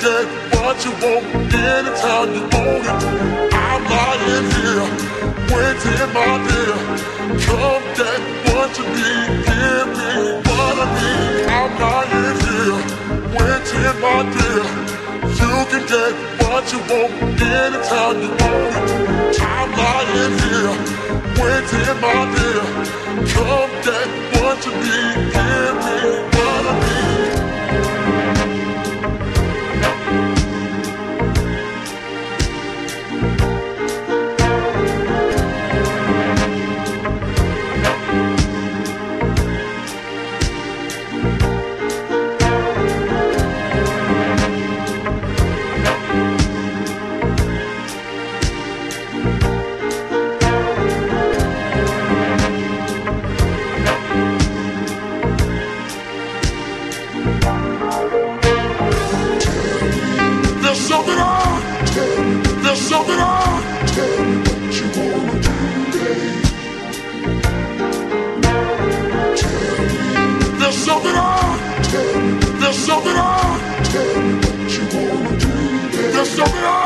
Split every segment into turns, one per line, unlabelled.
get what you want anytime you want it. I'm lying here, waiting, my dear. Come get what you need, give me what I need. I'm lying here, waiting, my dear. You can get what you want anytime you want it. I'm lying here, waiting, my dear. Come!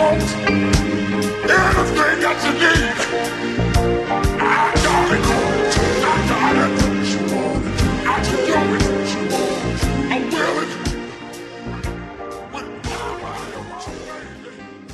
almost everything that you need.